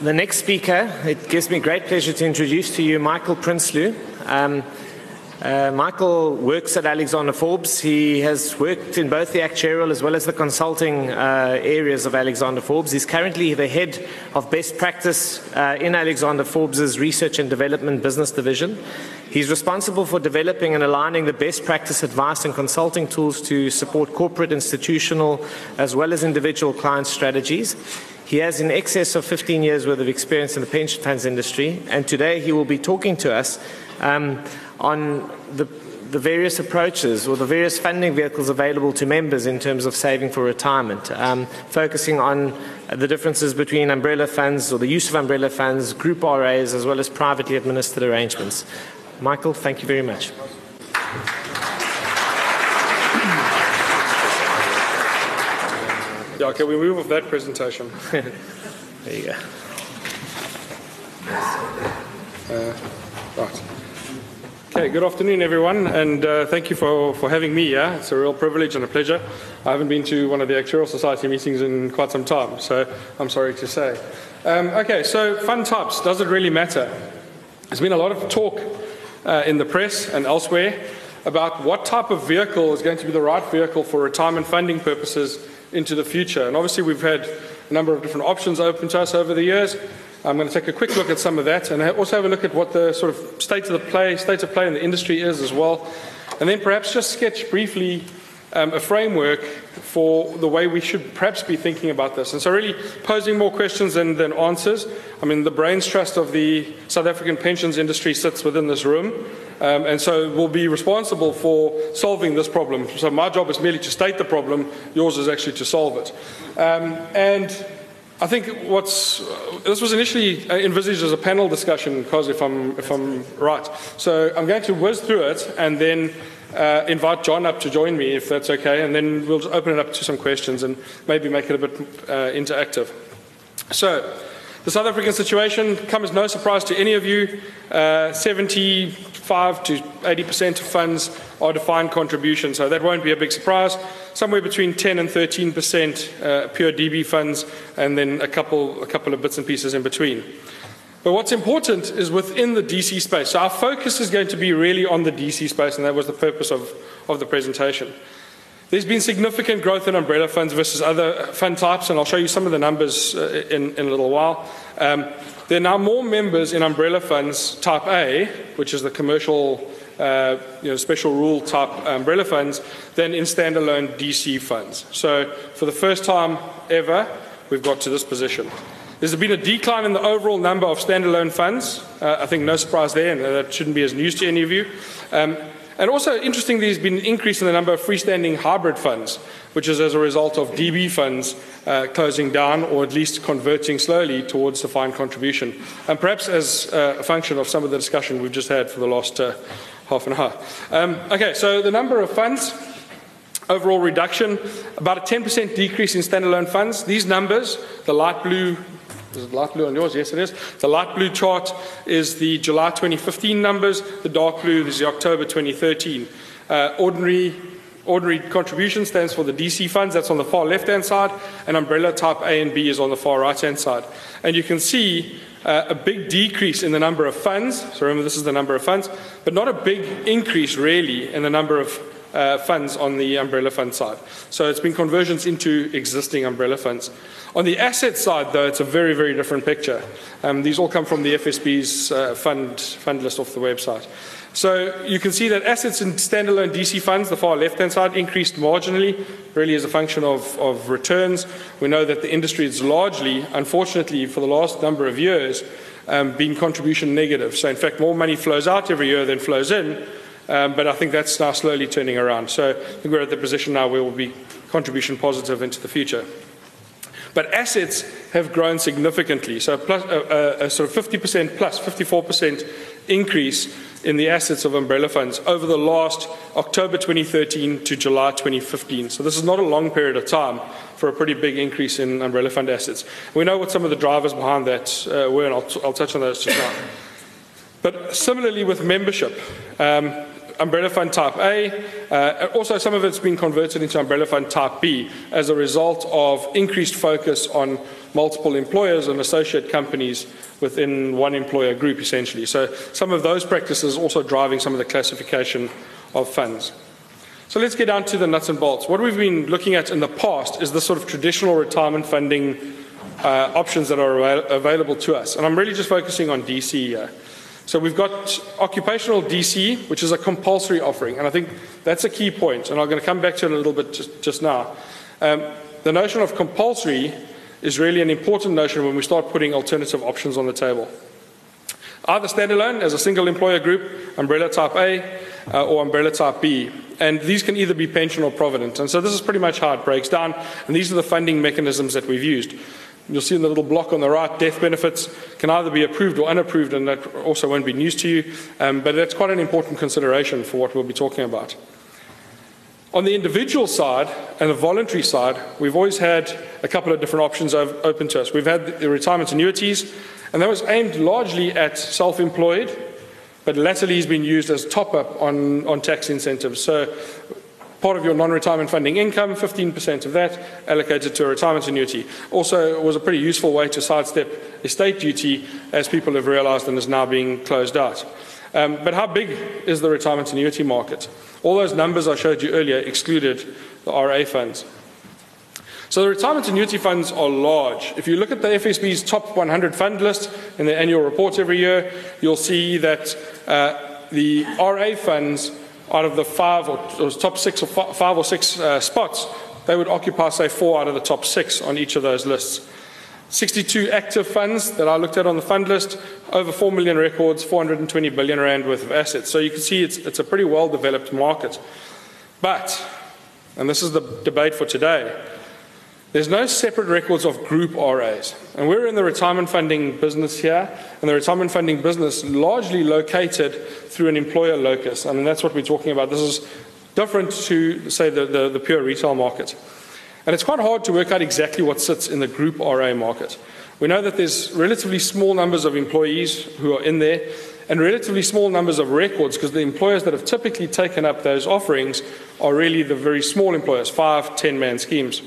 The next speaker, it gives me great pleasure to introduce to you Michael Prinsloo. Um, uh, Michael works at Alexander Forbes. He has worked in both the actuarial as well as the consulting uh, areas of Alexander Forbes. He's currently the head of best practice uh, in Alexander Forbes' research and development business division. He's responsible for developing and aligning the best practice advice and consulting tools to support corporate, institutional, as well as individual client strategies. He has in excess of 15 years worth of experience in the pension funds industry, and today he will be talking to us um, on the, the, various approaches or the various funding vehicles available to members in terms of saving for retirement, um, focusing on the differences between umbrella funds or the use of umbrella funds, group RAs, as well as privately administered arrangements. Michael, thank you very much. Yeah, can we move off that presentation? there you go. Uh, right. Okay, good afternoon, everyone, and uh, thank you for, for having me here. It's a real privilege and a pleasure. I haven't been to one of the Actuarial Society meetings in quite some time, so I'm sorry to say. Um, okay, so fund types, does it really matter? There's been a lot of talk uh, in the press and elsewhere about what type of vehicle is going to be the right vehicle for retirement funding purposes into the future. And obviously, we've had a number of different options open to us over the years. I'm going to take a quick look at some of that and also have a look at what the sort of state of the play, state of play in the industry is as well. And then perhaps just sketch briefly um, a framework for the way we should perhaps be thinking about this. And so, really posing more questions than, than answers. I mean, the brains trust of the South African pensions industry sits within this room. Um, and so we'll be responsible for solving this problem. So my job is merely to state the problem, yours is actually to solve it. Um, and I think what's uh, this was initially uh, envisaged as a panel discussion, because if I'm if I'm right, so I'm going to whiz through it and then uh, invite John up to join me if that's okay, and then we'll open it up to some questions and maybe make it a bit uh, interactive. So. The South African situation comes no surprise to any of you. Uh, 75 to 80% of funds are defined contribution, so that won't be a big surprise. Somewhere between 10 and 13% uh, pure DB funds, and then a couple, a couple of bits and pieces in between. But what's important is within the DC space. So our focus is going to be really on the DC space, and that was the purpose of, of the presentation. There's been significant growth in umbrella funds versus other fund types, and I'll show you some of the numbers uh, in, in, a little while. Um, there are now more members in umbrella funds type A, which is the commercial, uh, you know, special rule type umbrella funds, than in standalone DC funds. So for the first time ever, we've got to this position. There's been a decline in the overall number of standalone funds. Uh, I think no surprise there, and that shouldn't be as news to any of you. Um, and also, interestingly, there's been an increase in the number of freestanding hybrid funds, which is as a result of DB funds uh, closing down or at least converting slowly towards the defined contribution. And perhaps as uh, a function of some of the discussion we've just had for the last uh, half an hour. Um, okay, so the number of funds. Overall reduction, about a 10% decrease in standalone funds. These numbers, the light blue is it light blue on yours? Yes, it is. The light blue chart is the July 2015 numbers. The dark blue is the October 2013. Uh, ordinary Ordinary contribution stands for the DC funds, that's on the far left hand side, and umbrella type A and B is on the far right hand side. And you can see uh, a big decrease in the number of funds. So remember, this is the number of funds, but not a big increase really in the number of uh, funds on the umbrella fund side. So it's been conversions into existing umbrella funds. On the asset side, though, it's a very, very different picture. Um, these all come from the FSB's uh, fund, fund list off the website. So you can see that assets in standalone DC funds, the far left hand side, increased marginally, really as a function of, of returns. We know that the industry is largely, unfortunately, for the last number of years, um, been contribution negative. So, in fact, more money flows out every year than flows in. Um, but I think that's now slowly turning around. So I think we're at the position now where we'll be contribution positive into the future. But assets have grown significantly. So plus, uh, a sort of 50% plus, 54% increase in the assets of umbrella funds over the last October 2013 to July 2015. So this is not a long period of time for a pretty big increase in umbrella fund assets. We know what some of the drivers behind that uh, were, and I'll, I'll touch on those just now. But similarly with membership, um, umbrella fund type A. Uh, also, some of it's been converted into umbrella fund type B as a result of increased focus on multiple employers and associate companies within one employer group, essentially. So some of those practices also driving some of the classification of funds. So let's get down to the nuts and bolts. What we've been looking at in the past is the sort of traditional retirement funding uh, options that are available to us. And I'm really just focusing on DC here. So we've got occupational DC, which is a compulsory offering, and I think that's a key point, and I'm going to come back to it a little bit just, just now. Um, the notion of compulsory is really an important notion when we start putting alternative options on the table. Either standalone as a single employer group, umbrella type A, uh, or umbrella type B. And these can either be pension or provident. And so this is pretty much how it breaks down. And these are the funding mechanisms that we've used. You'll see in the little block on the right, death benefits can either be approved or unapproved, and that also won't be news to you. Um, but that's quite an important consideration for what we'll be talking about. On the individual side and the voluntary side, we've always had a couple of different options open to us. We've had the retirement annuities, and that was aimed largely at self employed, but latterly has been used as top up on, on tax incentives. So part of your non-retirement funding income, 15% of that allocated to a retirement annuity. Also, was a pretty useful way to sidestep estate duty, as people have realised and is now being closed out. Um, but how big is the retirement annuity market? All those numbers I showed you earlier excluded the RA funds. So the retirement annuity funds are large. If you look at the FSB's top 100 fund list in their annual report every year, you'll see that uh, the RA funds out of the five or, top six or five or six uh, spots, they would occupy, say, four out of the top six on each of those lists. 62 active funds that I looked at on the fund list, over 4 million records, 420 billion rand worth of assets. So you can see it's, it's a pretty well developed market. But, and this is the debate for today, there's no separate records of group RAs. And we're in the retirement funding business here, and the retirement funding business largely located through an employer locus. I mean, that's what we're talking about. This is different to, say, the, the, the pure retail market. And it's quite hard to work out exactly what sits in the group RA market. We know that there's relatively small numbers of employees who are in there and relatively small numbers of records because the employers that have typically taken up those offerings are really the very small employers, five, ten man schemes.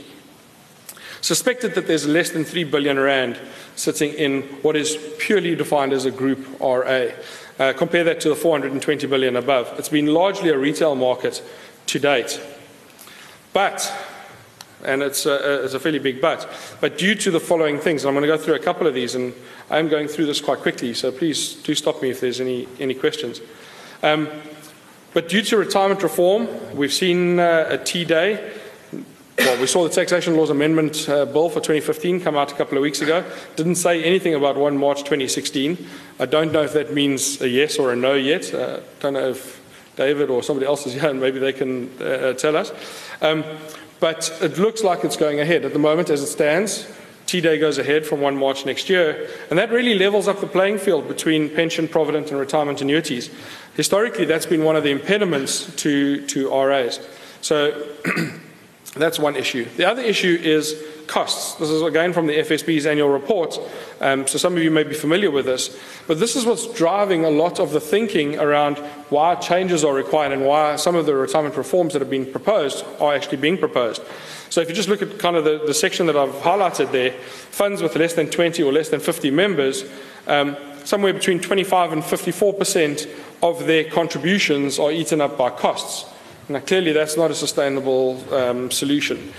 Suspected that there's less than 3 billion rand sitting in what is purely defined as a group RA. Uh, compare that to the 420 billion above. It's been largely a retail market to date. But, and it's a, it's a fairly big but, but due to the following things, and I'm going to go through a couple of these, and I'm going through this quite quickly, so please do stop me if there's any, any questions. Um, but due to retirement reform, we've seen uh, a T day well, we saw the Taxation Laws Amendment uh, Bill for 2015 come out a couple of weeks ago. Didn't say anything about 1 March 2016. I don't know if that means a yes or a no yet. Uh, don't know if David or somebody else is here and maybe they can uh, tell us. Um, but it looks like it's going ahead at the moment as it stands. T Day goes ahead from 1 March next year, and that really levels up the playing field between pension, provident, and retirement annuities. Historically, that's been one of the impediments to, to RAs. So That's one issue. The other issue is costs. This is again from the FSB's annual report, um, so some of you may be familiar with this. But this is what's driving a lot of the thinking around why changes are required and why some of the retirement reforms that have been proposed are actually being proposed. So if you just look at kind of the, the section that I've highlighted there, funds with less than 20 or less than 50 members, um, somewhere between 25 and 54 percent of their contributions are eaten up by costs. Now, clearly, that's not a sustainable um, solution.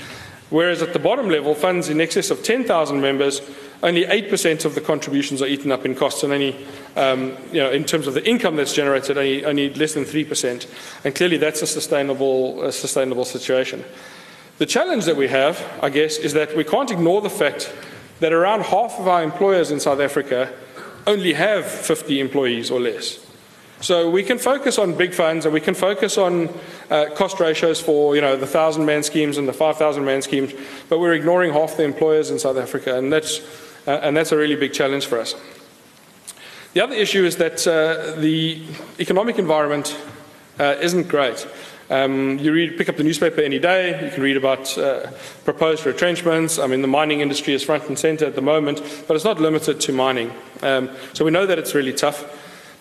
Whereas at the bottom level, funds in excess of 10,000 members, only 8% of the contributions are eaten up in costs, and only, um, you know, in terms of the income that's generated, only, only less than 3%. And clearly, that's a sustainable, a sustainable situation. The challenge that we have, I guess, is that we can't ignore the fact that around half of our employers in South Africa only have 50 employees or less. So we can focus on big funds and we can focus on uh, cost ratios for you know the thousand man schemes and the five thousand man schemes, but we're ignoring half the employers in South Africa, and that's uh, and that's a really big challenge for us. The other issue is that uh, the economic environment uh, isn't great. Um, you read, pick up the newspaper any day, you can read about uh, proposed retrenchments. I mean, the mining industry is front and center at the moment, but it's not limited to mining. Um, so we know that it's really tough.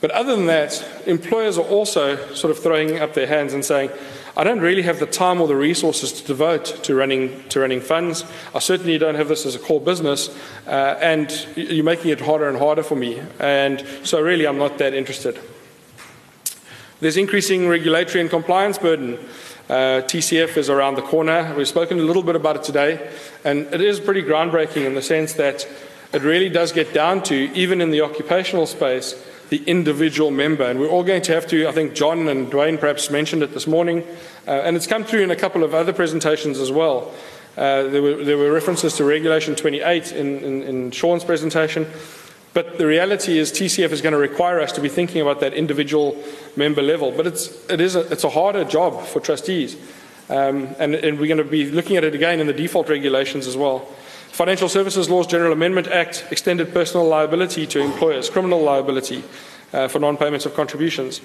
But other than that, employers are also sort of throwing up their hands and saying, I don't really have the time or the resources to devote to running, to running funds. I certainly don't have this as a core business, uh, and you're making it harder and harder for me. And so, really, I'm not that interested. There's increasing regulatory and compliance burden. Uh, TCF is around the corner. We've spoken a little bit about it today, and it is pretty groundbreaking in the sense that it really does get down to, even in the occupational space, the individual member. And we're all going to have to, I think John and Dwayne perhaps mentioned it this morning, uh, and it's come through in a couple of other presentations as well. Uh, there, were, there, were, references to Regulation 28 in, in, in Sean's presentation. But the reality is TCF is going to require us to be thinking about that individual member level. But it's, it is a, it's a harder job for trustees. Um, and, and, we're going to be looking at it again in the default regulations as well. Financial Services Laws General Amendment Act extended personal liability to employers, criminal liability uh, for non-payments of contributions.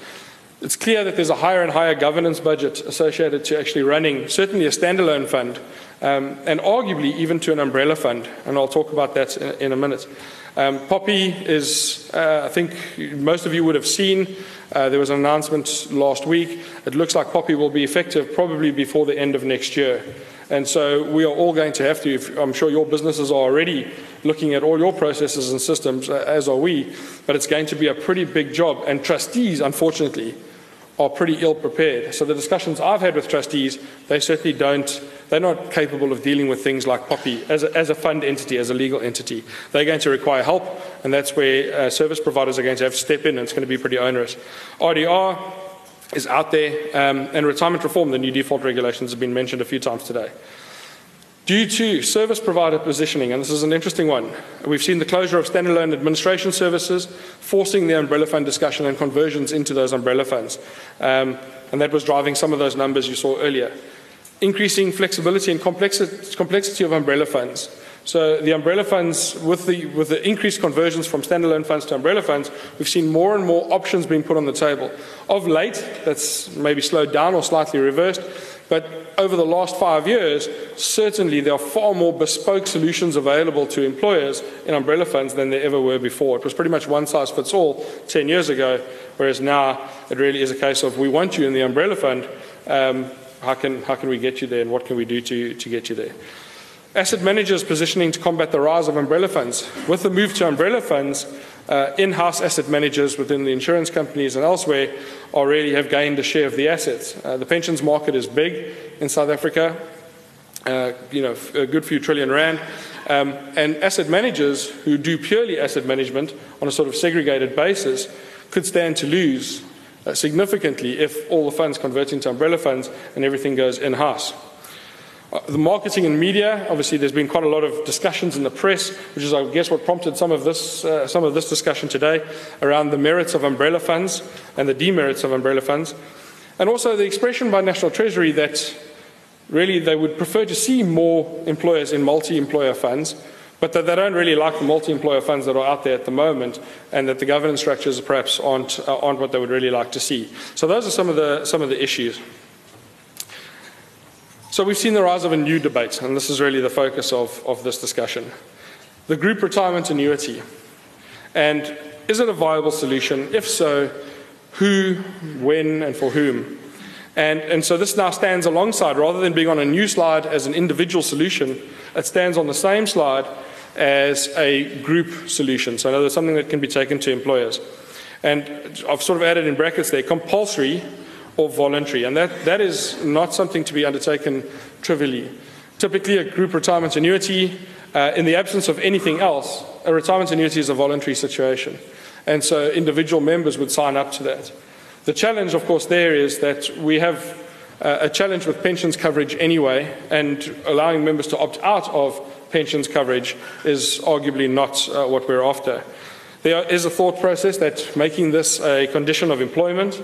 It's clear that there's a higher and higher governance budget associated to actually running certainly a standalone fund um, and arguably even to an umbrella fund. And I'll talk about that in, in a minute. Um, POPI is, uh, I think most of you would have seen, uh, there was an announcement last week. It looks like POPI will be effective probably before the end of next year. And so we are all going to have to, if, I'm sure your businesses are already looking at all your processes and systems, uh, as are we, but it's going to be a pretty big job. And trustees, unfortunately, are pretty ill prepared. So the discussions I've had with trustees, they certainly don't, they're not capable of dealing with things like POPI as a, as a fund entity, as a legal entity. They're going to require help, and that's where uh, service providers are going to have to step in, and it's going to be pretty onerous. RDR is out there, um, and retirement reform, the new default regulations have been mentioned a few times today. Due to service provider positioning, and this is an interesting one, we've seen the closure of standalone administration services, forcing the umbrella fund discussion and conversions into those umbrella funds. Um, and that was driving some of those numbers you saw earlier. Increasing flexibility and complexity, complexity of umbrella funds. So the umbrella funds, with the, with the increased conversions from standalone funds to umbrella funds, we've seen more and more options being put on the table. Of late, that's maybe slowed down or slightly reversed, but over the last five years, certainly there are far more bespoke solutions available to employers in umbrella funds than there ever were before. It was pretty much one size fits all 10 years ago, whereas now it really is a case of we want you in the umbrella fund. Um, how, can, how can we get you there and what can we do to, to get you there? Asset managers positioning to combat the rise of umbrella funds. With the move to umbrella funds, uh, in-house asset managers within the insurance companies and elsewhere are really have gained a share of the assets. Uh, the pensions market is big in South Africa, uh, you know, a good few trillion rand. Um, and asset managers who do purely asset management on a sort of segregated basis could stand to lose uh, significantly if all the funds convert into umbrella funds and everything goes in-house. Uh, the marketing and media, obviously, there's been quite a lot of discussions in the press, which is, I guess, what prompted some of this, uh, some of this discussion today around the merits of umbrella funds and the demerits of umbrella funds. And also the expression by National Treasury that really they would prefer to see more employers in multi employer funds, but that they don't really like the multi employer funds that are out there at the moment, and that the governance structures perhaps aren't, uh, aren't what they would really like to see. So, those are some of the, some of the issues. So we've seen the rise of a new debate, and this is really the focus of, of this discussion. The group retirement annuity. And is it a viable solution? If so, who, when, and for whom? And, and so this now stands alongside, rather than being on a new slide as an individual solution, it stands on the same slide as a group solution. So, in other words, something that can be taken to employers. And I've sort of added in brackets there compulsory or voluntary. And that, that is not something to be undertaken trivially. Typically, a group retirement annuity, uh, in the absence of anything else, a retirement annuity is a voluntary situation. And so individual members would sign up to that. The challenge, of course, there is that we have uh, a challenge with pensions coverage anyway, and allowing members to opt out of pensions coverage is arguably not uh, what we're after. There is a thought process that making this a condition of employment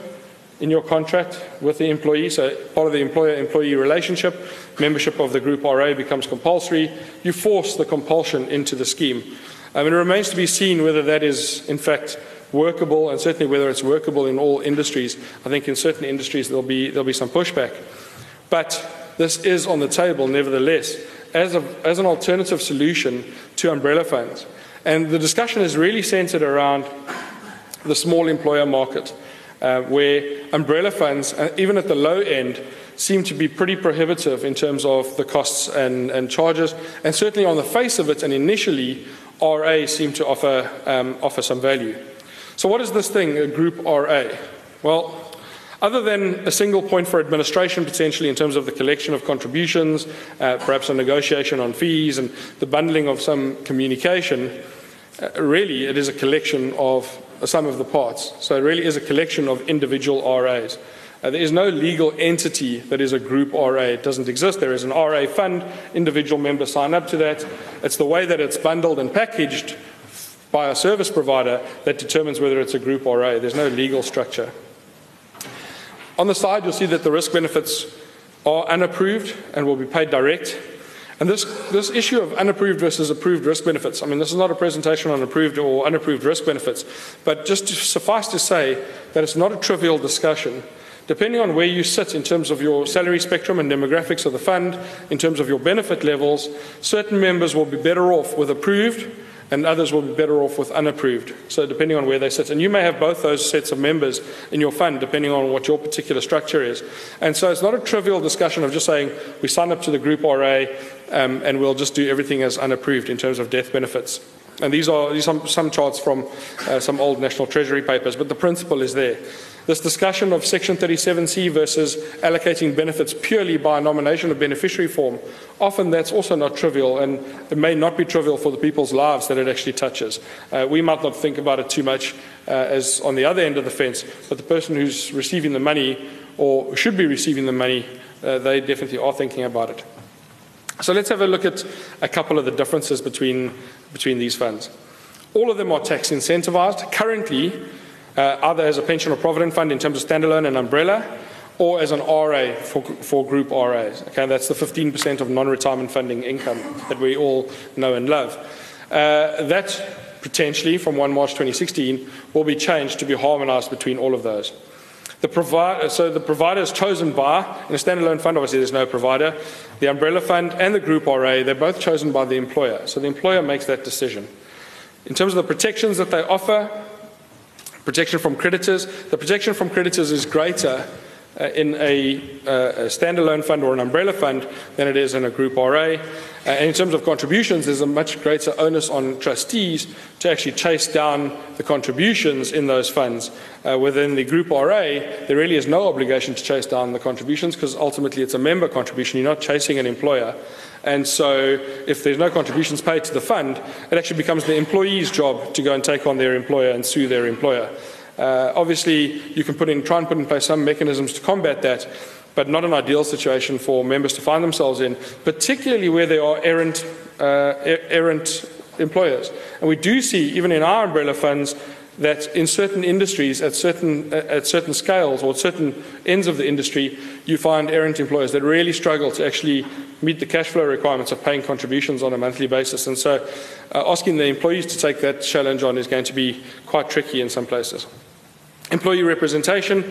in your contract with the employee. So, part of the employer employee relationship, membership of the group RA becomes compulsory. You force the compulsion into the scheme. Um, it remains to be seen whether that is, in fact, workable, and certainly whether it's workable in all industries. I think in certain industries there'll be, there'll be some pushback. But this is on the table, nevertheless, as, a, as an alternative solution to umbrella funds. And the discussion is really centered around the small employer market uh, where umbrella funds, uh, even at the low end, seem to be pretty prohibitive in terms of the costs and, and charges. And certainly on the face of it and initially, RA seem to offer, um, offer some value. So, what is this thing, a group RA? Well, other than a single point for administration, potentially in terms of the collection of contributions, uh, perhaps a negotiation on fees, and the bundling of some communication, uh, really it is a collection of sum of the parts. So it really is a collection of individual RAs. Uh, there is no legal entity that is a group RA. It doesn't exist. There is an RA fund. Individual members sign up to that. It's the way that it's bundled and packaged by a service provider that determines whether it's a group RA. There's no legal structure. On the side, you'll see that the risk benefits are unapproved and will be paid direct. And this, this issue of unapproved versus approved risk benefits, I mean, this is not a presentation on approved or unapproved risk benefits, but just to suffice to say that it's not a trivial discussion. Depending on where you sit in terms of your salary spectrum and demographics of the fund, in terms of your benefit levels, certain members will be better off with approved and others will be better off with unapproved. So, depending on where they sit. And you may have both those sets of members in your fund, depending on what your particular structure is. And so, it's not a trivial discussion of just saying we sign up to the group RA um, and we'll just do everything as unapproved in terms of death benefits. And these are, these are some, some charts from uh, some old National Treasury papers, but the principle is there. This discussion of Section 37C versus allocating benefits purely by nomination of beneficiary form, often that's also not trivial, and it may not be trivial for the people's lives that it actually touches. Uh, we might not think about it too much uh, as on the other end of the fence, but the person who's receiving the money or should be receiving the money, uh, they definitely are thinking about it. So let's have a look at a couple of the differences between, between these funds. All of them are tax incentivized. Currently, uh, either as a pension or provident fund in terms of standalone and umbrella, or as an RA for, for group RAs. Okay, that's the 15% of non-retirement funding income that we all know and love. Uh, that potentially, from 1 March 2016, will be changed to be harmonised between all of those. The provider, so the provider is chosen by, in a standalone fund, obviously there's no provider. The umbrella fund and the group RA, they're both chosen by the employer. So the employer makes that decision. In terms of the protections that they offer, Protection from creditors. The protection from creditors is greater uh, in a, uh, a, standalone fund or an umbrella fund than it is in a group RA. Uh, in terms of contributions, there's a much greater onus on trustees to actually chase down the contributions in those funds. Uh, within the group RA, there really is no obligation to chase down the contributions because ultimately it's a member contribution. You're not chasing an employer. And so, if there's no contributions paid to the fund, it actually becomes the employee's job to go and take on their employer and sue their employer. Uh, obviously, you can put in, try and put in place some mechanisms to combat that, but not an ideal situation for members to find themselves in, particularly where they are errant, uh, errant employers. And we do see, even in our umbrella funds, that in certain industries, at certain, at certain scales or certain ends of the industry, you find errant employers that really struggle to actually meet the cash flow requirements of paying contributions on a monthly basis. And so uh, asking the employees to take that challenge on is going to be quite tricky in some places. Employee representation,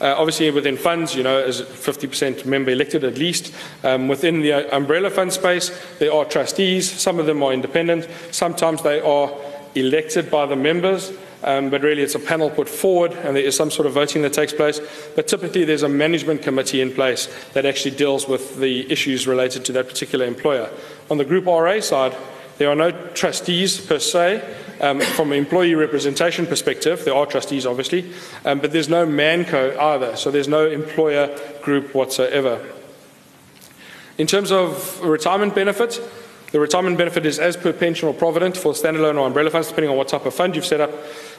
uh, obviously within funds, you know, as 50% member elected at least. Um, within the uh, umbrella fund space, there are trustees. Some of them are independent. Sometimes they are elected by the members um, but really it's a panel put forward and there is some sort of voting that takes place. But typically there's a management committee in place that actually deals with the issues related to that particular employer. On the Group RA side, there are no trustees per se. Um, from an employee representation perspective, there are trustees obviously, um, but there's no ManCo either, so there's no employer group whatsoever. In terms of retirement benefits, the retirement benefit is as per pension or provident for standalone or umbrella funds, depending on what type of fund you've set up.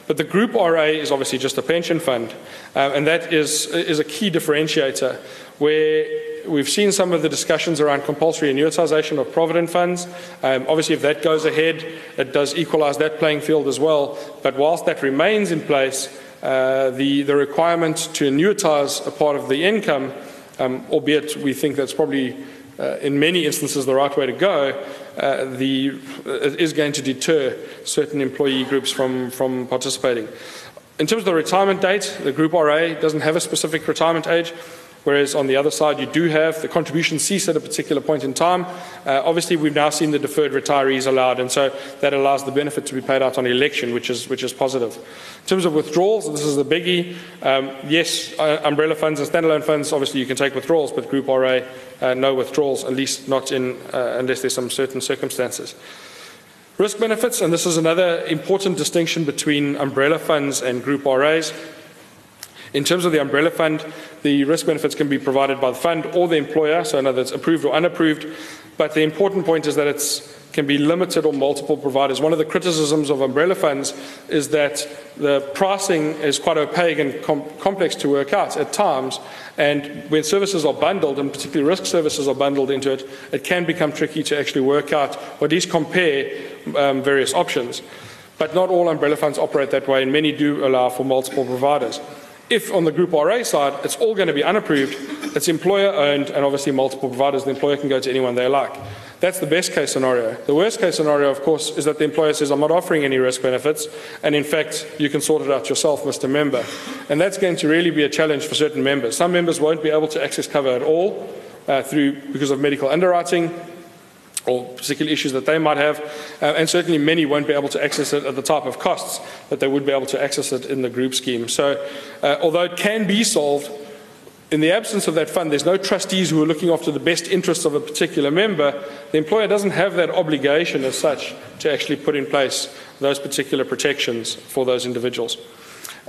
But the group RA is obviously just a pension fund, uh, and that is, is a key differentiator where we've seen some of the discussions around compulsory annuitization of provident funds. Um, obviously, if that goes ahead, it does equalize that playing field as well. But whilst that remains in place, uh, the, the requirement to annuitize a part of the income, um, albeit we think that's probably uh, in many instances the right way to go, uh, the, uh, is going to deter certain employee groups from, from participating. In terms of the retirement date, the Group RA doesn't have a specific retirement age. Whereas on the other side, you do have the contribution cease at a particular point in time. Uh, obviously, we've now seen the deferred retirees allowed, and so that allows the benefit to be paid out on election, which is, which is positive. In terms of withdrawals, this is the biggie. Um, yes, uh, umbrella funds and standalone funds, obviously you can take withdrawals, but Group RA, uh, no withdrawals, at least not in, uh, unless there's some certain circumstances. Risk benefits, and this is another important distinction between umbrella funds and Group RAs. In terms of the umbrella fund, the risk benefits can be provided by the fund or the employer, so whether it's approved or unapproved. But the important point is that it can be limited or multiple providers. One of the criticisms of umbrella funds is that the pricing is quite opaque and com complex to work out at times. And when services are bundled, and particularly risk services are bundled into it, it can become tricky to actually work out or at least compare um, various options. But not all umbrella funds operate that way, and many do allow for multiple providers. If on the Group RA side, it's all going to be unapproved, it's employer owned, and obviously multiple providers, the employer can go to anyone they like. That's the best case scenario. The worst case scenario, of course, is that the employer says, I'm not offering any risk benefits, and in fact, you can sort it out yourself, Mr. Member. And that's going to really be a challenge for certain members. Some members won't be able to access cover at all uh, through because of medical underwriting or particular issues that they might have, uh, and certainly many won't be able to access it at the type of costs that they would be able to access it in the group scheme. So, uh, although it can be solved, in the absence of that fund, there's no trustees who are looking after the best interests of a particular member. The employer doesn't have that obligation as such to actually put in place those particular protections for those individuals.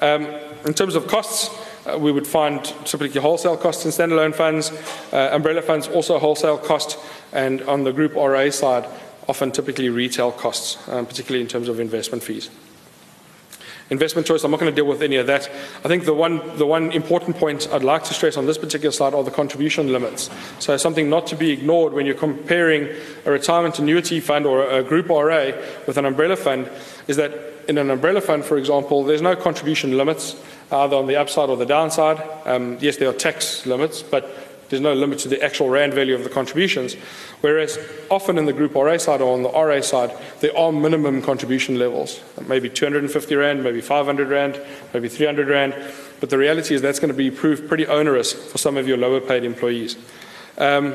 Um, in terms of costs, we would find typically wholesale costs in standalone funds, uh, umbrella funds also wholesale cost, and on the group RA side, often typically retail costs, um, particularly in terms of investment fees. Investment choice, I'm not going to deal with any of that. I think the one, the one important point I'd like to stress on this particular slide are the contribution limits. So something not to be ignored when you're comparing a retirement annuity fund or a group RA with an umbrella fund is that in an umbrella fund, for example, there's no contribution limits either on the upside or the downside. Um, yes, there are tax limits, but there's no limit to the actual rand value of the contributions. Whereas often in the group RA side or on the RA side, there are minimum contribution levels. Maybe 250 rand, maybe 500 rand, maybe 300 rand. But the reality is that's going to be proved pretty onerous for some of your lower paid employees. Um,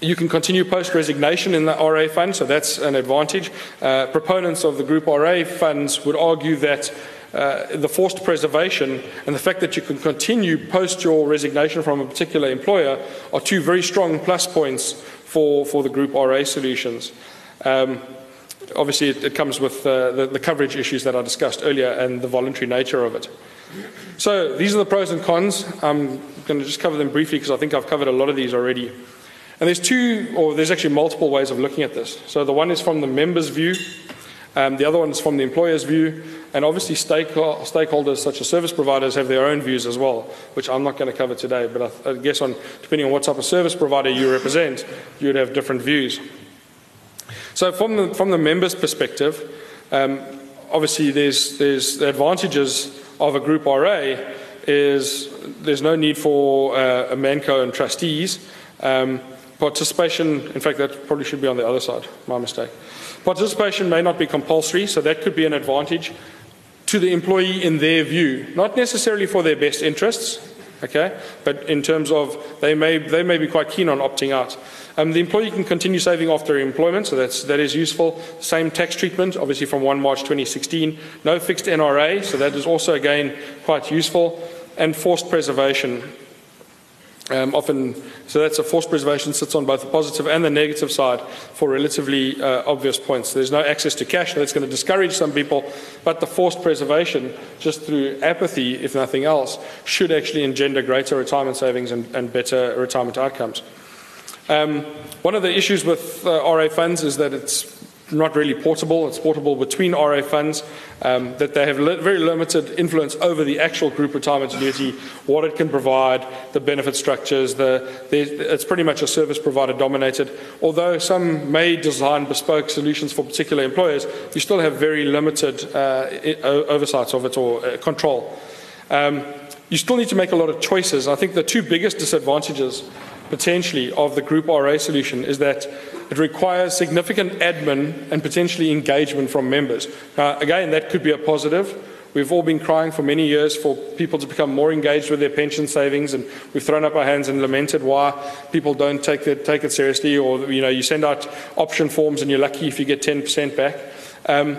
you can continue post resignation in the RA fund, so that's an advantage. Uh, proponents of the group RA funds would argue that uh, the forced preservation and the fact that you can continue post your resignation from a particular employer are two very strong plus points for, for the group RA solutions. Um, obviously, it, it, comes with uh, the, the coverage issues that I discussed earlier and the voluntary nature of it. So, these are the pros and cons. I'm going to just cover them briefly because I think I've covered a lot of these already. And there's two, or there's actually multiple ways of looking at this. So, the one is from the member's view, um, the other one is from the employer's view, and obviously stakeholders such as service providers have their own views as well, which I'm not going to cover today, but I, guess on, depending on what type of service provider you represent, you would have different views. So from the, from the member's perspective, um, obviously there's, there's the advantages of a group RA is there's no need for uh, a ManCo and trustees. Um, participation, in fact, that probably should be on the other side, my mistake. Participation may not be compulsory, so that could be an advantage to the employee in their view, not necessarily for their best interests, okay, but in terms of they may, they may be quite keen on opting out. Um, the employee can continue saving after employment, so that's, that is useful. Same tax treatment, obviously from 1 March 2016. No fixed NRA, so that is also again quite useful. And forced preservation, um, often, so that's a forced preservation sits on both the positive and the negative side for relatively uh, obvious points. There's no access to cash, that's going to discourage some people, but the forced preservation, just through apathy, if nothing else, should actually engender greater retirement savings and, and better retirement outcomes. Um, one of the issues with uh, RA funds is that it's not really portable. It's portable between RA funds, um, that they have li very limited influence over the actual group retirement annuity, what it can provide, the benefit structures. The, the, it's pretty much a service provider dominated. Although some may design bespoke solutions for particular employers, you still have very limited uh, oversight of it or uh, control. Um, you still need to make a lot of choices. I think the two biggest disadvantages potentially of the Group RA solution is that it requires significant admin and potentially engagement from members. Now, again, that could be a positive. We've all been crying for many years for people to become more engaged with their pension savings, and we've thrown up our hands and lamented why people don't take it, take it seriously, or you know, you send out option forms and you're lucky if you get 10% back. Um,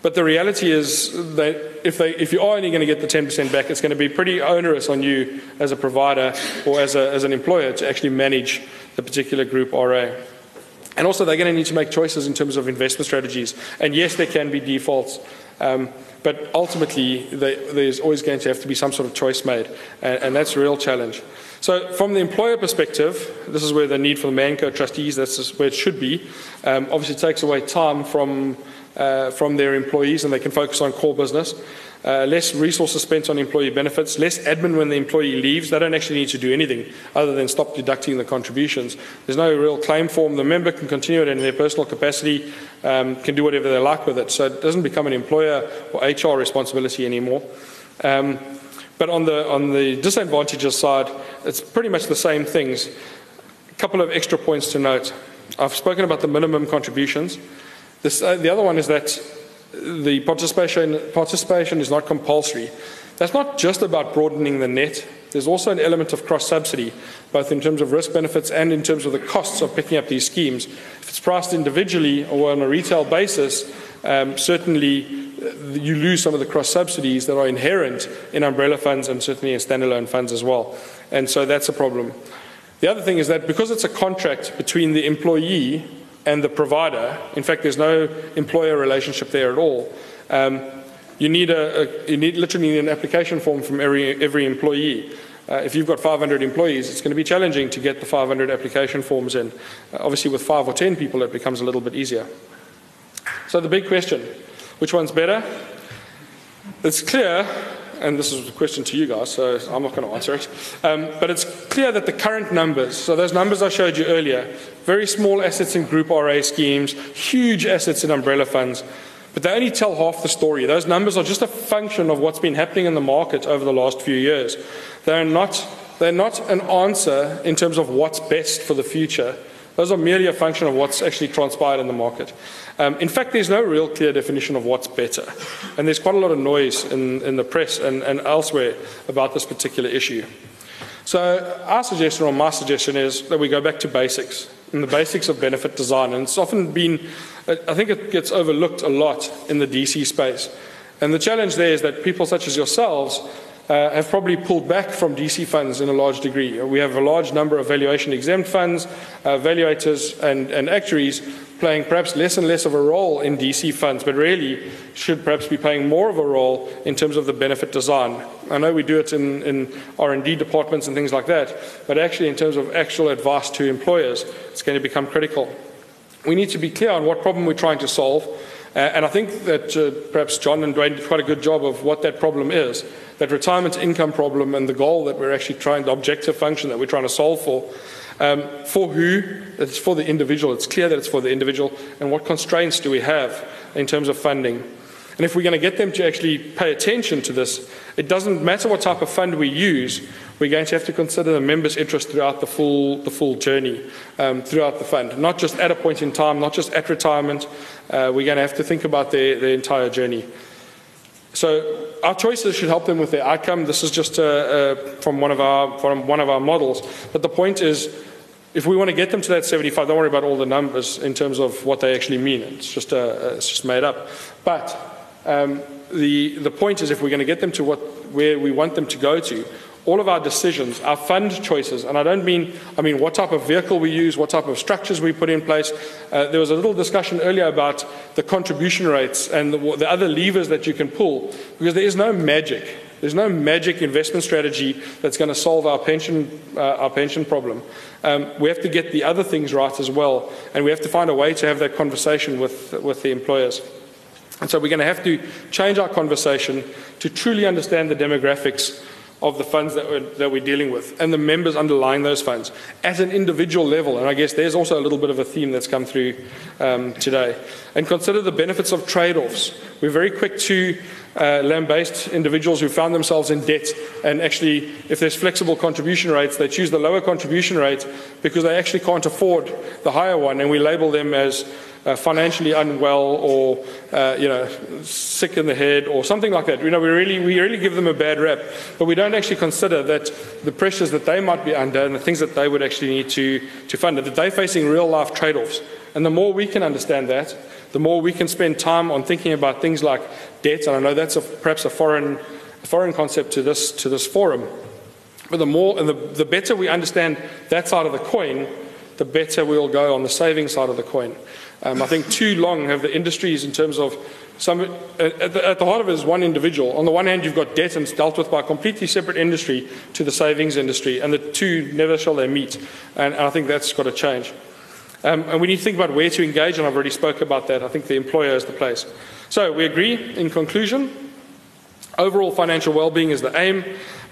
but the reality is that if, they, if you are only going to get the 10% back, it's going to be pretty onerous on you as a provider or as, a, as an employer to actually manage the particular group RA. And also, they're going to need to make choices in terms of investment strategies. And yes, there can be defaults. Um, but ultimately, they, there's always going to have to be some sort of choice made, and, and, that's a real challenge. So, from the employer perspective, this is where the need for the ManCo trustees, that's where it should be. Um, obviously, it takes away time from uh, from their employees and they can focus on core business. Uh, less resources spent on employee benefits, less admin when the employee leaves. They don't actually need to do anything other than stop deducting the contributions. There's no real claim form. The member can continue it in their personal capacity, um, can do whatever they like with it. So it doesn't become an employer or HR responsibility anymore. Um, but on the, on the disadvantages side, it's pretty much the same things. A couple of extra points to note. I've spoken about the minimum contributions. Uh, the other one is that the participation, participation is not compulsory. That's not just about broadening the net. There's also an element of cross subsidy, both in terms of risk benefits and in terms of the costs of picking up these schemes. If it's priced individually or on a retail basis, um, certainly uh, you lose some of the cross subsidies that are inherent in umbrella funds and certainly in standalone funds as well. And so that's a problem. The other thing is that because it's a contract between the employee and the provider. In fact, there's no employer relationship there at all. Um, you need a, a, you need literally need an application form from every every employee. Uh, if you've got 500 employees, it's going to be challenging to get the 500 application forms in. Uh, obviously, with five or 10 people, it becomes a little bit easier. So the big question: which one's better? It's clear and this is a question to you guys, so I'm not going to answer it. Um, but it's clear that the current numbers, so those numbers I showed you earlier, very small assets in group RA schemes, huge assets in umbrella funds, but they only tell half the story. Those numbers are just a function of what's been happening in the market over the last few years. They're not, they're not an answer in terms of what's best for the future. Those are merely a function of what's actually transpired in the market. Um, in fact, there's no real clear definition of what's better. And there's quite a lot of noise in, in the press and, and elsewhere about this particular issue. So, our suggestion, or my suggestion, is that we go back to basics and the basics of benefit design. And it's often been, I think it gets overlooked a lot in the DC space. And the challenge there is that people such as yourselves uh, have probably pulled back from DC funds in a large degree. We have a large number of valuation exempt funds, uh, valuators, and, and actuaries playing perhaps less and less of a role in DC funds, but really should perhaps be playing more of a role in terms of the benefit design. I know we do it in, in R&D departments and things like that, but actually in terms of actual advice to employers, it's going to become critical. We need to be clear on what problem we're trying to solve, uh, and I think that uh, perhaps John and Dwayne did quite a good job of what that problem is, that retirement income problem and the goal that we're actually trying, the objective function that we're trying to solve for. Um, for who? It's for the individual. It's clear that it's for the individual. And what constraints do we have in terms of funding? And if we're going to get them to actually pay attention to this, it doesn't matter what type of fund we use, we're going to have to consider the member's interest throughout the full, the full journey, um, throughout the fund, not just at a point in time, not just at retirement. Uh, we're going to have to think about their, their entire journey. So our choices should help them with their outcome. This is just uh, uh, from one of our from one of our models. But the point is, if we want to get them to that 75, don't worry about all the numbers in terms of what they actually mean. It's just, uh, it's just made up. But um, the, the point is, if we're going to get them to what, where we want them to go to, all of our decisions, our fund choices, and I don't mean, I mean what type of vehicle we use, what type of structures we put in place. Uh, there was a little discussion earlier about the contribution rates and the, the other levers that you can pull, because there is no magic. There's no magic investment strategy that's going to solve our pension, uh, our pension problem. Um, we have to get the other things right as well, and we have to find a way to have that conversation with, with the employers. And so we're going to have to change our conversation to truly understand the demographics of the funds that we're, that we're dealing with and the members underlying those funds at an individual level. And I guess there's also a little bit of a theme that's come through um, today. And consider the benefits of trade offs. We're very quick to uh, land-based individuals who found themselves in debt and actually, if there's flexible contribution rates, they choose the lower contribution rate because they actually can't afford the higher one, and we label them as uh, financially unwell or uh, you know sick in the head or something like that. You know, we really we really give them a bad rep, but we don't actually consider that the pressures that they might be under and the things that they would actually need to to fund that they're facing real life trade-offs. And the more we can understand that, the more we can spend time on thinking about things like debt. And I know that's a, perhaps a foreign foreign concept to this to this forum. But the more and the, the better we understand that side of the coin, the better we'll go on the saving side of the coin. Um, I think too long have the industries, in terms of some, at the, at the heart of it is one individual. On the one hand, you've got debt and it's dealt with by a completely separate industry to the savings industry, and the two never shall they meet. And, and I think that's got to change. Um, and we need to think about where to engage, and I've already spoke about that. I think the employer is the place. So we agree, in conclusion, overall financial well-being is the aim.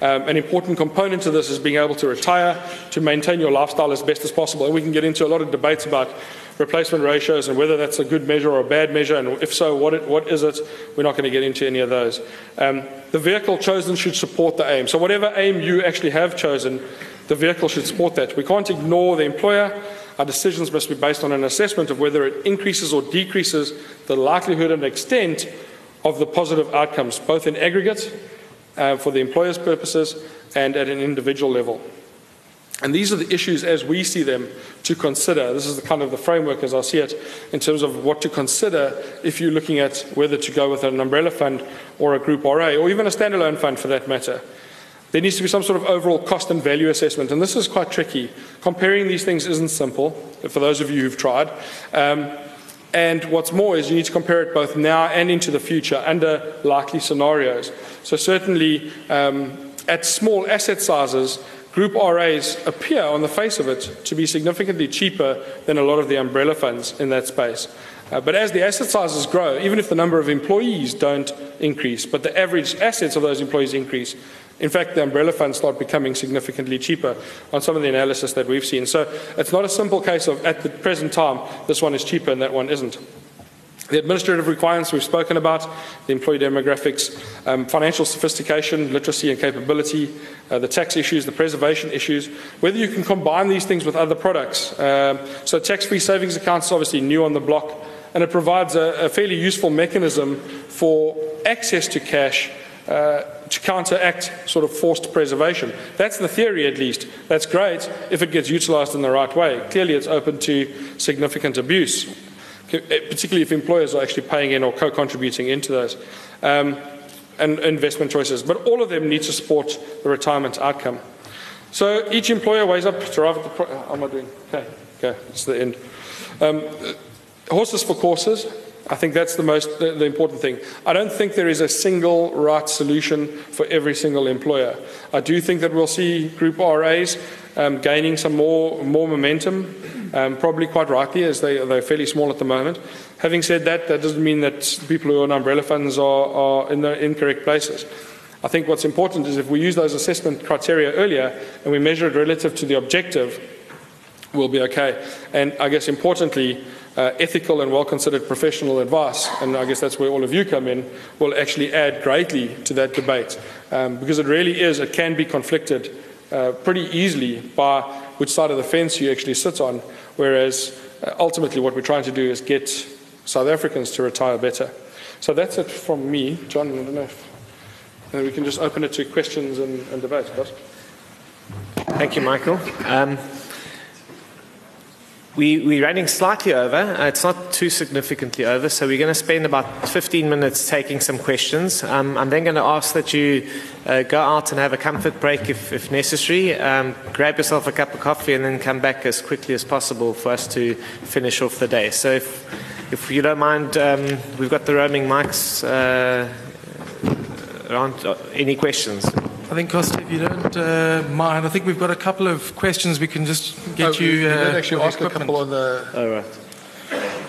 Um, an important component to this is being able to retire, to maintain your lifestyle as best as possible. And we can get into a lot of debates about replacement ratios and whether that's a good measure or a bad measure, and if so, what, it, what is it? We're not going to get into any of those. Um, the vehicle chosen should support the aim. So, whatever aim you actually have chosen, the vehicle should support that. We can't ignore the employer. Our decisions must be based on an assessment of whether it increases or decreases the likelihood and extent of the positive outcomes, both in aggregate uh, for the employer's purposes and at an individual level. And these are the issues as we see them to consider. This is the kind of the framework as I see it in terms of what to consider if you're looking at whether to go with an umbrella fund or a group RA or even a standalone fund for that matter. There needs to be some sort of overall cost and value assessment, and this is quite tricky. Comparing these things isn't simple for those of you who've tried. Um, and what's more is you need to compare it both now and into the future under likely scenarios. So, certainly um, at small asset sizes, Group RAs appear on the face of it to be significantly cheaper than a lot of the umbrella funds in that space. Uh, but as the asset sizes grow, even if the number of employees don't increase, but the average assets of those employees increase, in fact, the umbrella funds start becoming significantly cheaper on some of the analysis that we've seen. So it's not a simple case of at the present time, this one is cheaper and that one isn't. The administrative requirements we've spoken about, the employee demographics, um, financial sophistication, literacy and capability, uh, the tax issues, the preservation issues, whether you can combine these things with other products. Um, so tax-free savings accounts is obviously new on the block, and it provides a, a fairly useful mechanism for access to cash uh, to counteract sort of forced preservation. That's the theory, at least. That's great if it gets utilized in the right way. Clearly, it's open to significant abuse. Eh, particularly if employers are actually paying in or co-contributing into those, um, and investment choices. But all of them need to support the retirement outcome. So each employer weighs up to arrive at the. Pro- how am I doing? Okay, okay, it's the end. Um, horses for courses. I think that's the most the, the, important thing. I don't think there is a single right solution for every single employer. I do think that we'll see group RAs um, gaining some more more momentum, um, probably quite rightly as they they're fairly small at the moment. Having said that, that doesn't mean that people who own umbrella funds are, are in the incorrect places. I think what's important is if we use those assessment criteria earlier and we measure it relative to the objective, we'll be okay. And I guess importantly uh, ethical and well considered professional advice, and I guess that's where all of you come in, will actually add greatly to that debate. Um, because it really is, it can be conflicted uh, pretty easily by which side of the fence you actually sit on, whereas uh, ultimately what we're trying to do is get South Africans to retire better. So that's it from me. John, I don't know if and we can just open it to questions and, and debates. Thank you, Michael. Um, we, we're running slightly over. Uh, it's not too significantly over, so we're going to spend about 15 minutes taking some questions. Um, I'm then going to ask that you uh, go out and have a comfort break if, if necessary. Um, grab yourself a cup of coffee and then come back as quickly as possible for us to finish off the day. So if, if you don't mind, um, we've got the roaming mics uh, around. Uh, any questions? I think, Costa, if you don't uh, mind, I think we've got a couple of questions we can just get oh, you. You uh, actually ask a couple on the. Oh, right.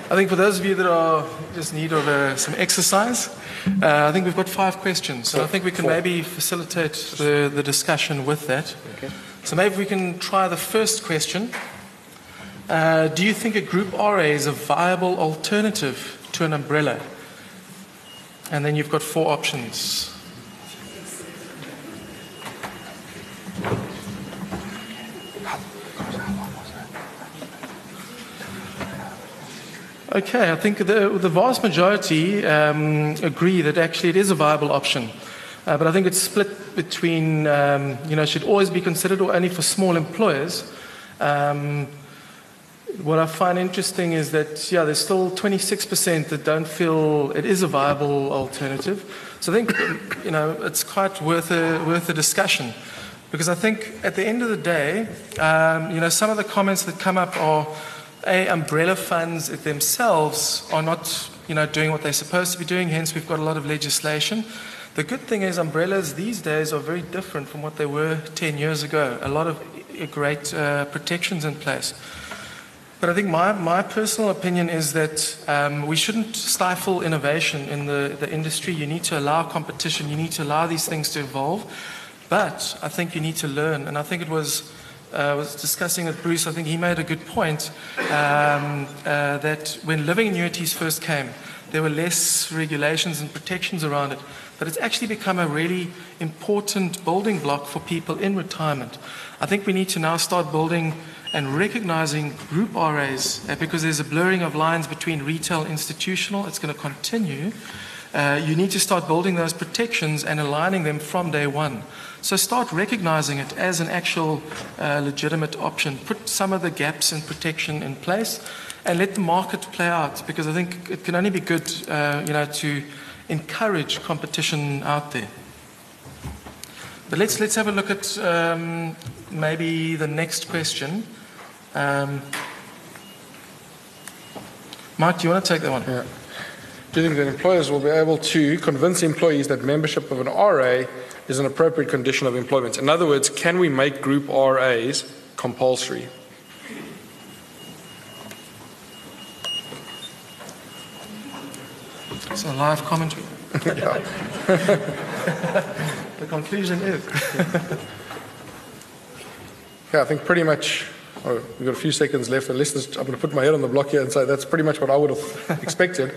I think for those of you that are just need of uh, some exercise, uh, I think we've got five questions. So I think we can Four. maybe facilitate the, the discussion with that. Okay. So maybe we can try the first question. Uh, do you think a group RA is a viable alternative to an umbrella? And then you've got four options. Okay, I think the, the vast majority um, agree that actually it is a viable option. Uh, but I think it's split between, um, you know, should always be considered or only for small employers. Um, what I find interesting is that, yeah, there's still 26% that don't feel it is a viable alternative. So I think, you know, it's quite worth a, worth a discussion. Because I think at the end of the day, um, you know, some of the comments that come up are, a, umbrella funds themselves are not, you know, doing what they're supposed to be doing. Hence, we've got a lot of legislation. The good thing is, umbrellas these days are very different from what they were 10 years ago. A lot of great uh, protections in place. But I think my, my personal opinion is that um, we shouldn't stifle innovation in the, the industry. You need to allow competition, you need to allow these things to evolve. But I think you need to learn. And I think it was, uh, was discussing with Bruce, I think he made a good point um, uh, that when living annuities first came, there were less regulations and protections around it. But it's actually become a really important building block for people in retirement. I think we need to now start building and recognizing group RAs uh, because there's a blurring of lines between retail and institutional. It's going to continue. Uh, you need to start building those protections and aligning them from day one. So start recognizing it as an actual uh, legitimate option. Put some of the gaps in protection in place and let the market play out because I think it can only be good, uh, you know, to encourage competition out there. But let's, let's have a look at um, maybe the next question. Um, Mark, do you want to take that one? Yeah. Do you think that employers will be able to convince employees that membership of an RA is an appropriate condition of employment? In other words, can we make group RAs compulsory? It's a live commentary. the conclusion is. yeah, I think pretty much. Oh, we've got a few seconds left. Unless I'm going to put my head on the block here and say that's pretty much what I would have expected.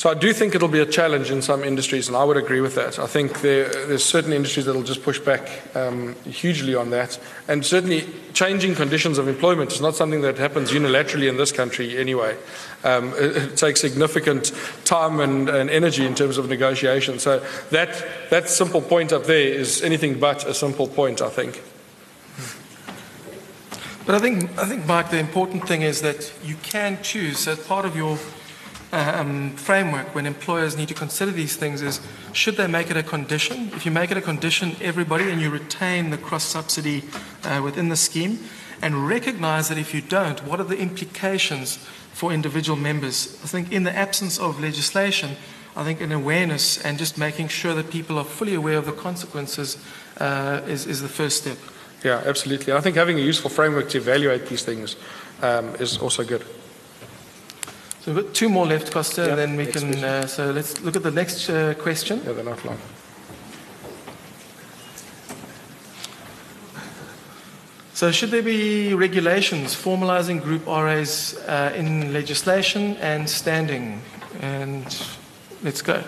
So I do think it'll be a challenge in some industries, and I would agree with that. I think there, there's certain industries that'll just push back um, hugely on that, and certainly changing conditions of employment is not something that happens unilaterally in this country anyway. Um, it, it, takes significant time and, and, energy in terms of negotiation. So that that simple point up there is anything but a simple point, I think. But I think I think, Mike, the important thing is that you can choose as part of your um, framework when employers need to consider these things is should they make it a condition? If you make it a condition, everybody, and you retain the cross subsidy uh, within the scheme, and recognize that if you don't, what are the implications for individual members? I think in the absence of legislation, I think an awareness and just making sure that people are fully aware of the consequences uh, is, is the first step. Yeah, absolutely. I think having a useful framework to evaluate these things um, is also good. We've got two more left, Costa, and then we can. Uh, so let's look at the next uh, question. Yeah, they're not long. So, should there be regulations formalizing group RAs uh, in legislation and standing? And let's go.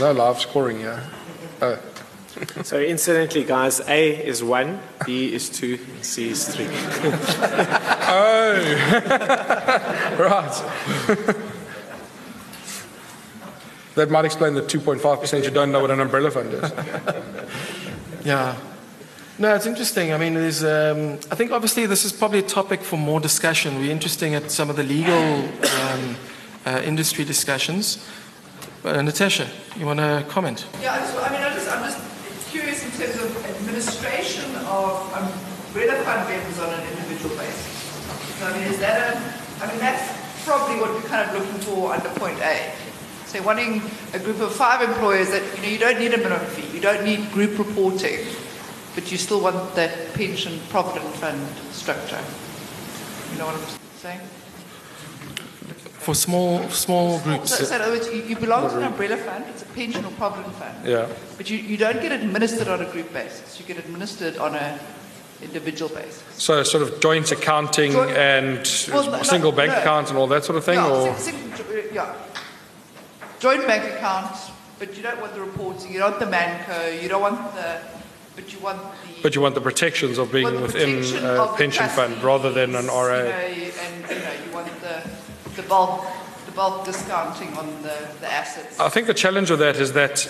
There's no live scoring here. Oh. so incidentally, guys, A is one, B is two, C is three. oh, right. that might explain the 2.5% you don't know what an umbrella fund is. yeah. No, it's interesting. I mean, there's, um, I think obviously this is probably a topic for more discussion. We're interesting at some of the legal um, uh, industry discussions. Uh, Natasha, you want to comment? Yeah, I, just, I mean, I I'm just curious in terms of administration of umbrella fund members on an individual basis. So, I mean, is that a, I mean, that's probably what we're kind of looking for under point A. So wanting a group of five employers that, you know, you don't need a minimum fee, you don't need group reporting, but you still want that pension provident fund structure. You know what I'm saying? For small small groups. So, so in other words, you, you belong to an umbrella fund, it's a pension or provident fund, Yeah. but you, you don't get administered on a group basis, you get administered on a individual basis. So sort of joint accounting Joint- and Well, no, single bank no. account and all that sort of thing, yeah, or yeah. Joint bank accounts, but you don't want the reporting, you don't want the manco, you don't want the, but you want the. but you want the protections of being within a pension fund rather than an RA. You know, and you know, you want the, the bulk, the bulk discounting on the, the assets. I think the challenge of that is that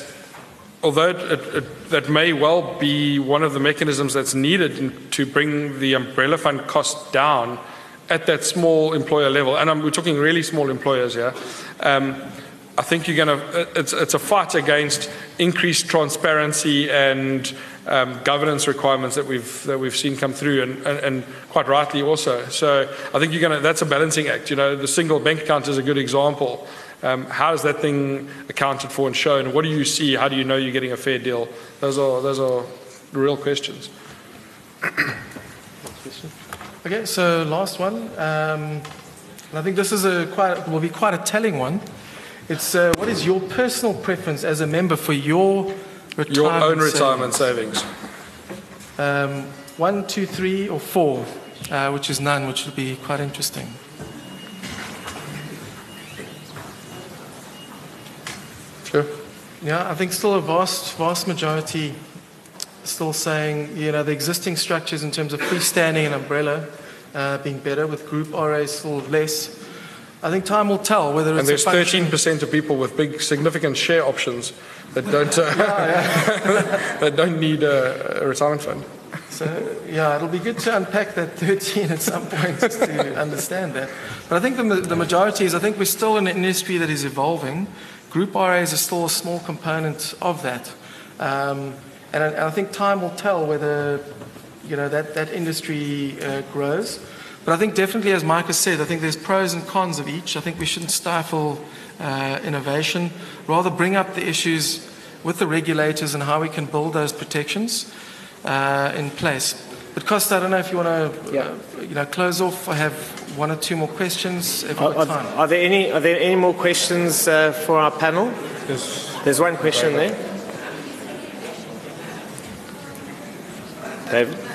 although it, it, that may well be one of the mechanisms that's needed to bring the umbrella fund cost down at that small employer level, and I'm, we're talking really small employers here, um, I think you're going to, it's, it's a fight against increased transparency and um, governance requirements that we've, that we've seen come through, and, and, and quite rightly also. So I think you're going to, that's a balancing act. You know, the single bank account is a good example. Um, how is that thing accounted for and shown? What do you see? How do you know you're getting a fair deal? Those are, those are real questions. Okay, so last one. Um, and I think this is a quite will be quite a telling one. It's uh, what is your personal preference as a member for your retirement? Your own retirement savings. Um, one, two, three, or four, uh, which is none, which would be quite interesting. Sure. Yeah, I think still a vast, vast majority still saying, you know, the existing structures in terms of freestanding and umbrella uh, being better, with group RA still less. I think time will tell whether And it's there's a 13% of people with big, significant share options that don't, uh, that don't need a, a retirement fund. So, yeah, it'll be good to unpack that 13 at some point to understand that. But I think the, the majority is, I think we're still in an industry that is evolving. Group RAs are still a small component of that. Um, and, I, and I think time will tell whether, you know, that, that industry uh, grows. But I think definitely, as Mike has said, I think there's pros and cons of each. I think we shouldn't stifle uh, innovation, rather bring up the issues with the regulators and how we can build those protections uh, in place. But Costa, I don't know if you want to, Yeah. uh, you know, close off. I have one or two more questions if Are, are, time. are there any are there any more questions uh, for our panel? There's one question there. David.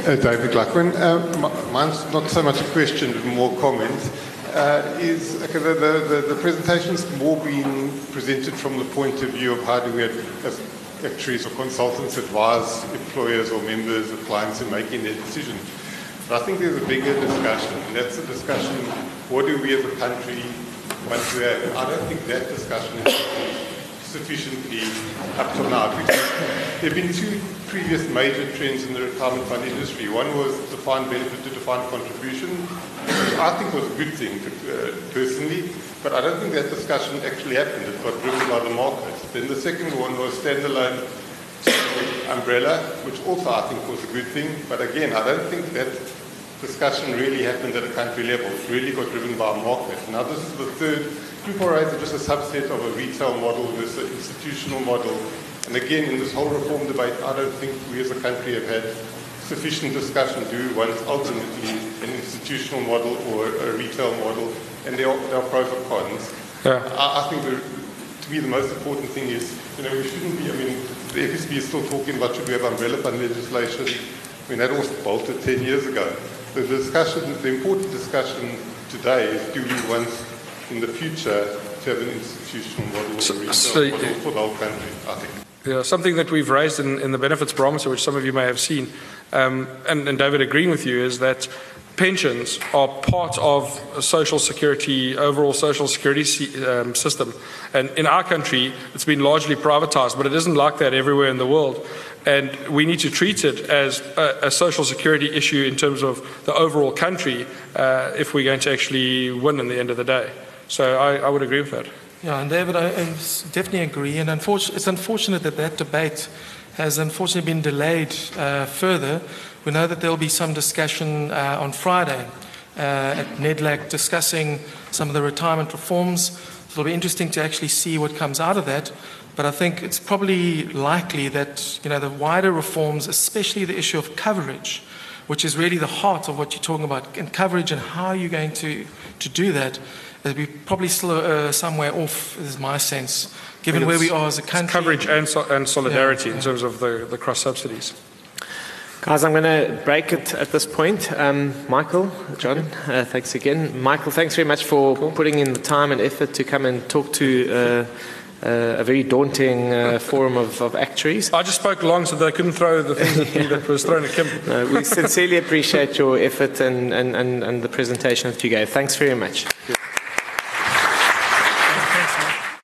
Uh, David Luckman. Uh, mine's not so much a question, but more comment. Uh, is okay, the, the, the, the presentation's more being presented from the point of view of how do we, as actuaries or consultants, advise employers or members or clients in making their decisions. But I think there's a bigger discussion, and that's a discussion: what do we as a country want to have? I don't think that discussion is sufficiently up till now. There have been two previous major trends in the retirement fund industry. One was defined benefit to defined contribution, which I think was a good thing uh, personally, but I don't think that discussion actually happened. It got driven by the market. Then the second one was standalone umbrella, which also I think was a good thing, but again, I don't think that discussion really happened at a country level. It really got driven by a market. Now this is the third. Group RAs are just a subset of a retail model versus an institutional model. And again, in this whole reform debate, I don't think we as a country have had sufficient discussion. Do we want ultimately an institutional model or a retail model? And there are, there are pros and cons. Yeah. I, I think the, to me the most important thing is, you know, we shouldn't be, I mean, the FSB is still talking about should we have umbrella fund legislation. I mean, that was bolted 10 years ago. The discussion, the important discussion today is do we want in the future to have an institutional model or So- a so- model for the whole country, I think. Yeah, something that we've raised in, in the benefits barometer, which some of you may have seen, um, and, and David agreeing with you, is that pensions are part of social security, overall social security um, system. And in our country, it's been largely privatized, but it isn't like that everywhere in the world. And we need to treat it as a, a social security issue in terms of the overall country uh, if we're going to actually win in the end of the day. So I, I would agree with that. Yeah, and David, I definitely agree. And unfortunately, it's unfortunate that that debate has unfortunately been delayed uh, further. We know that there will be some discussion uh, on Friday uh, at NEDLAC discussing some of the retirement reforms. So it'll be interesting to actually see what comes out of that. But I think it's probably likely that you know the wider reforms, especially the issue of coverage, which is really the heart of what you're talking about, and coverage and how you're going to, to do that, is we probably still uh, somewhere off, is my sense, given where we are as a country. coverage and, so, and solidarity Yeah, in terms of the, the cross subsidies. Guys, I'm going to break it at this point. Um, Michael, John, uh, thanks again. Michael, thanks very much for putting in the time and effort to come and talk to uh, uh, a very daunting uh, forum of, of actuaries. I just spoke long so that I couldn't throw the thing me that was thrown at Kim. Uh, we sincerely appreciate your effort and, and, and, and the presentation that you gave. Thanks very much.